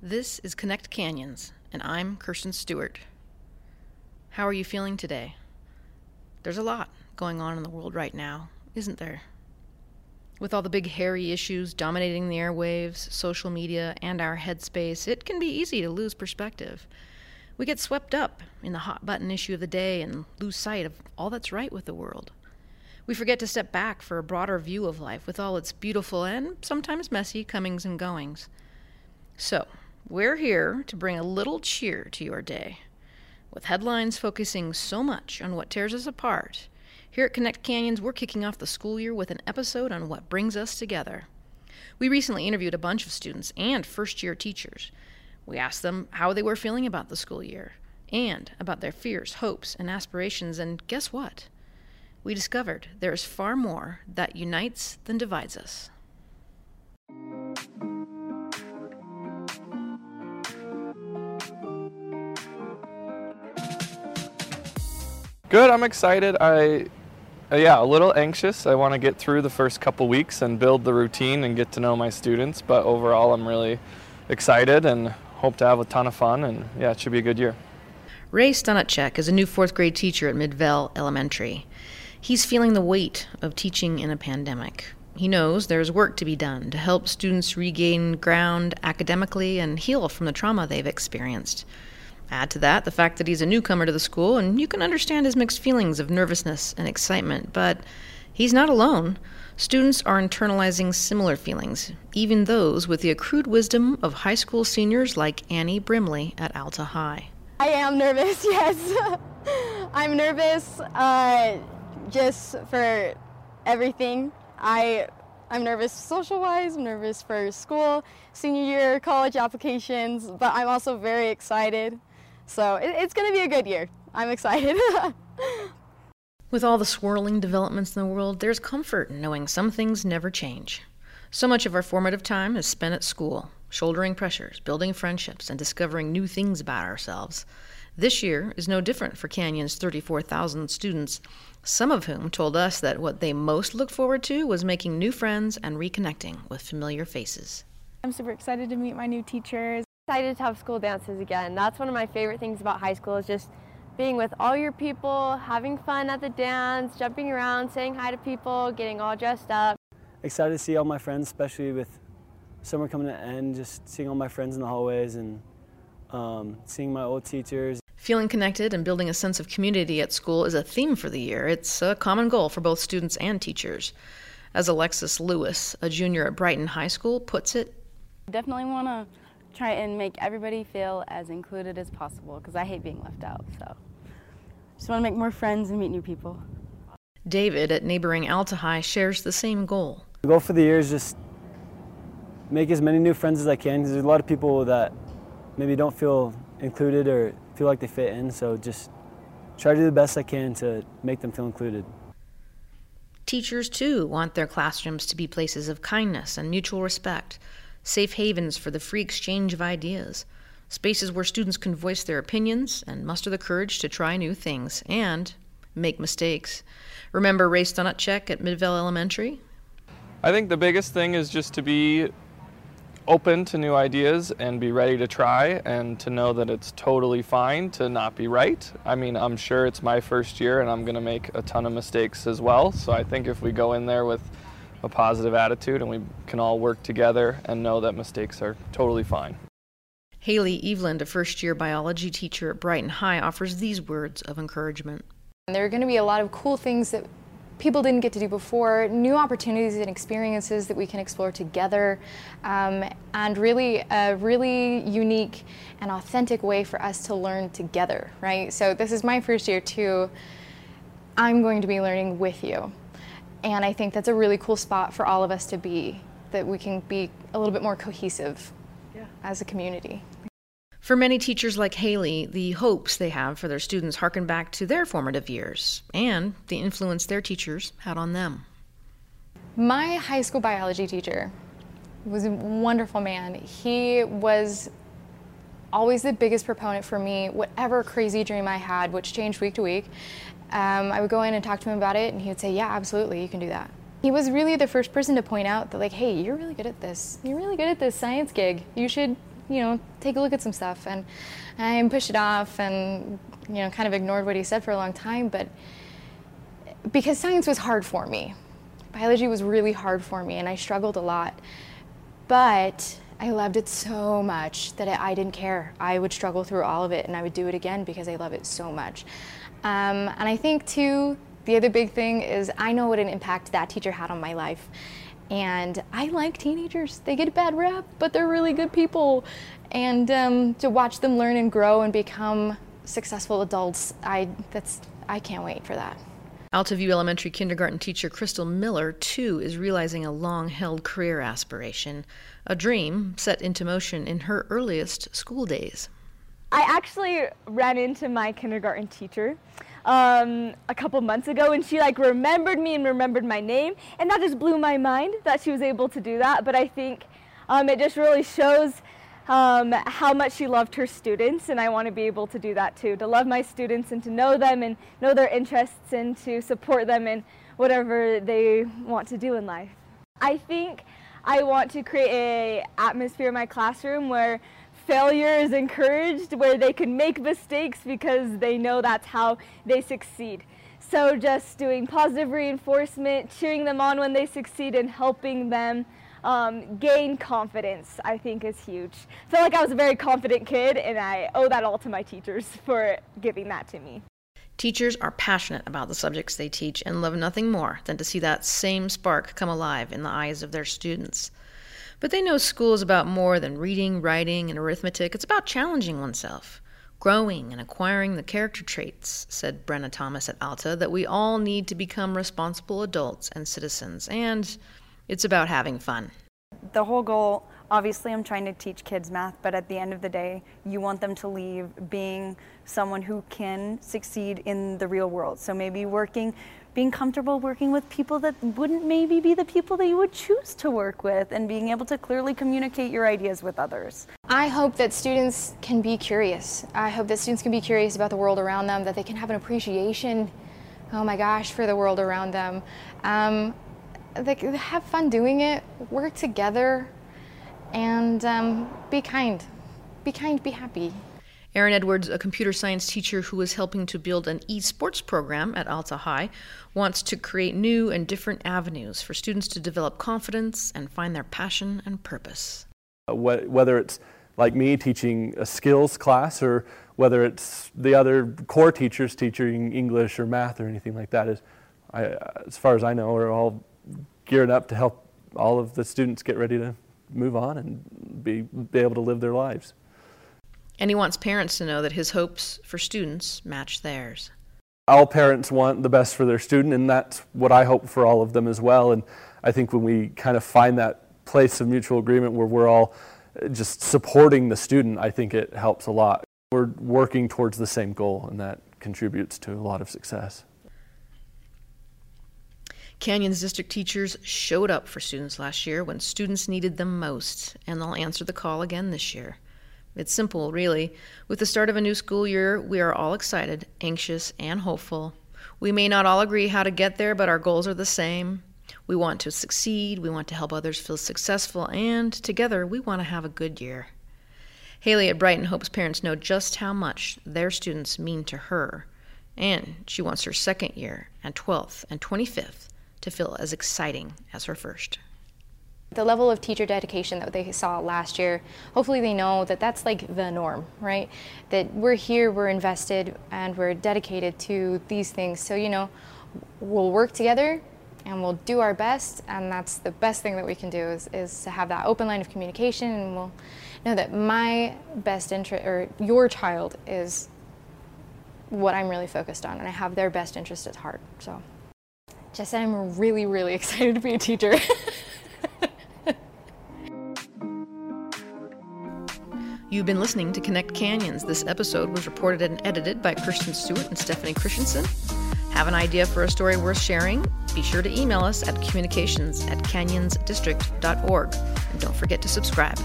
This is Connect Canyons, and I'm Kirsten Stewart. How are you feeling today? There's a lot going on in the world right now, isn't there? With all the big hairy issues dominating the airwaves, social media, and our headspace, it can be easy to lose perspective. We get swept up in the hot button issue of the day and lose sight of all that's right with the world. We forget to step back for a broader view of life with all its beautiful and sometimes messy comings and goings. So, we're here to bring a little cheer to your day. With headlines focusing so much on what tears us apart, here at Connect Canyons, we're kicking off the school year with an episode on what brings us together. We recently interviewed a bunch of students and first year teachers. We asked them how they were feeling about the school year and about their fears, hopes, and aspirations, and guess what? We discovered there is far more that unites than divides us. Good. I'm excited. I, uh, yeah, a little anxious. I want to get through the first couple weeks and build the routine and get to know my students. But overall, I'm really excited and hope to have a ton of fun. And yeah, it should be a good year. Ray Stunacek is a new fourth grade teacher at Midvale Elementary. He's feeling the weight of teaching in a pandemic. He knows there's work to be done to help students regain ground academically and heal from the trauma they've experienced. Add to that the fact that he's a newcomer to the school, and you can understand his mixed feelings of nervousness and excitement, but he's not alone. Students are internalizing similar feelings, even those with the accrued wisdom of high school seniors like Annie Brimley at Alta High. I am nervous, yes. I'm nervous uh, just for everything. I I'm nervous social wise, I'm nervous for school, senior year, college applications, but I'm also very excited. So it, it's going to be a good year. I'm excited. With all the swirling developments in the world, there's comfort in knowing some things never change. So much of our formative time is spent at school, shouldering pressures, building friendships, and discovering new things about ourselves. This year is no different for Canyon's 34,000 students, some of whom told us that what they most looked forward to was making new friends and reconnecting with familiar faces. I'm super excited to meet my new teachers excited to have school dances again. That's one of my favorite things about high school is just being with all your people, having fun at the dance, jumping around, saying hi to people, getting all dressed up. Excited to see all my friends, especially with summer coming to an end, just seeing all my friends in the hallways and um, seeing my old teachers. Feeling connected and building a sense of community at school is a theme for the year. It's a common goal for both students and teachers. As Alexis Lewis, a junior at Brighton High School, puts it, Definitely want to try and make everybody feel as included as possible because I hate being left out. So just want to make more friends and meet new people. David at neighboring Alta High shares the same goal. The goal for the year is just make as many new friends as I can because there's a lot of people that maybe don't feel included or feel like they fit in. So just try to do the best I can to make them feel included. Teachers, too, want their classrooms to be places of kindness and mutual respect safe havens for the free exchange of ideas, spaces where students can voice their opinions and muster the courage to try new things and make mistakes. Remember Ray Stunacek at Midvale Elementary? I think the biggest thing is just to be open to new ideas and be ready to try and to know that it's totally fine to not be right. I mean, I'm sure it's my first year and I'm going to make a ton of mistakes as well. So I think if we go in there with a positive attitude and we can all work together and know that mistakes are totally fine. Haley Eveland, a first year biology teacher at Brighton High, offers these words of encouragement. There are going to be a lot of cool things that people didn't get to do before, new opportunities and experiences that we can explore together, um, and really a really unique and authentic way for us to learn together, right? So, this is my first year too. I'm going to be learning with you. And I think that's a really cool spot for all of us to be, that we can be a little bit more cohesive yeah. as a community. For many teachers like Haley, the hopes they have for their students harken back to their formative years and the influence their teachers had on them. My high school biology teacher was a wonderful man. He was always the biggest proponent for me, whatever crazy dream I had, which changed week to week um, I would go in and talk to him about it, and he would say, Yeah, absolutely, you can do that. He was really the first person to point out that, like, hey, you're really good at this. You're really good at this science gig. You should you know, take a look at some stuff. And I pushed it off and, you know, kind of ignored what he said for a long time. But because science was hard for me, biology was really hard for me, and I struggled a lot. But I loved it so much that I didn't care. I would struggle through all of it and I would do it again because I love it so much. Um, and I think, too, the other big thing is I know what an impact that teacher had on my life. And I like teenagers. They get a bad rap, but they're really good people. And um, to watch them learn and grow and become successful adults, I, that's, I can't wait for that. Altaview Elementary kindergarten teacher Crystal Miller, too, is realizing a long held career aspiration, a dream set into motion in her earliest school days. I actually ran into my kindergarten teacher um, a couple months ago and she like remembered me and remembered my name and that just blew my mind that she was able to do that but I think um, it just really shows um, how much she loved her students, and I want to be able to do that too to love my students and to know them and know their interests and to support them in whatever they want to do in life. I think I want to create a atmosphere in my classroom where failure is encouraged, where they can make mistakes because they know that's how they succeed. So just doing positive reinforcement, cheering them on when they succeed, and helping them um, gain confidence, I think is huge. I feel like I was a very confident kid, and I owe that all to my teachers for giving that to me. Teachers are passionate about the subjects they teach and love nothing more than to see that same spark come alive in the eyes of their students. But they know school is about more than reading, writing, and arithmetic. It's about challenging oneself, growing, and acquiring the character traits, said Brenna Thomas at Alta, that we all need to become responsible adults and citizens. And it's about having fun. The whole goal, obviously, I'm trying to teach kids math, but at the end of the day, you want them to leave being someone who can succeed in the real world. So maybe working, being comfortable working with people that wouldn't maybe be the people that you would choose to work with, and being able to clearly communicate your ideas with others. I hope that students can be curious. I hope that students can be curious about the world around them, that they can have an appreciation, oh my gosh, for the world around them. Um, like have fun doing it, work together, and um, be kind. Be kind, be happy. Erin Edwards, a computer science teacher who is helping to build an esports program at Alta High, wants to create new and different avenues for students to develop confidence and find their passion and purpose. Uh, whether it's like me teaching a skills class or whether it's the other core teachers teaching English or math or anything like that, is, I, as far as I know, are all geared up to help all of the students get ready to move on and be, be able to live their lives. And he wants parents to know that his hopes for students match theirs. All parents want the best for their student, and that's what I hope for all of them as well. And I think when we kind of find that place of mutual agreement where we're all just supporting the student, I think it helps a lot. We're working towards the same goal, and that contributes to a lot of success. Canyons district teachers showed up for students last year when students needed them most, and they'll answer the call again this year. It's simple, really. With the start of a new school year, we are all excited, anxious, and hopeful. We may not all agree how to get there, but our goals are the same. We want to succeed, we want to help others feel successful, and together we want to have a good year. Haley at Brighton hopes parents know just how much their students mean to her, and she wants her second year and 12th and 25th to feel as exciting as her first. The level of teacher dedication that they saw last year, hopefully they know that that's like the norm, right? That we're here, we're invested, and we're dedicated to these things. So, you know, we'll work together and we'll do our best, and that's the best thing that we can do is, is to have that open line of communication, and we'll know that my best interest, or your child, is what I'm really focused on, and I have their best interest at heart, so. Just I'm really, really excited to be a teacher. You've been listening to Connect Canyons. This episode was reported and edited by Kirsten Stewart and Stephanie Christensen. Have an idea for a story worth sharing? Be sure to email us at communications at canyonsdistrict.org. And don't forget to subscribe.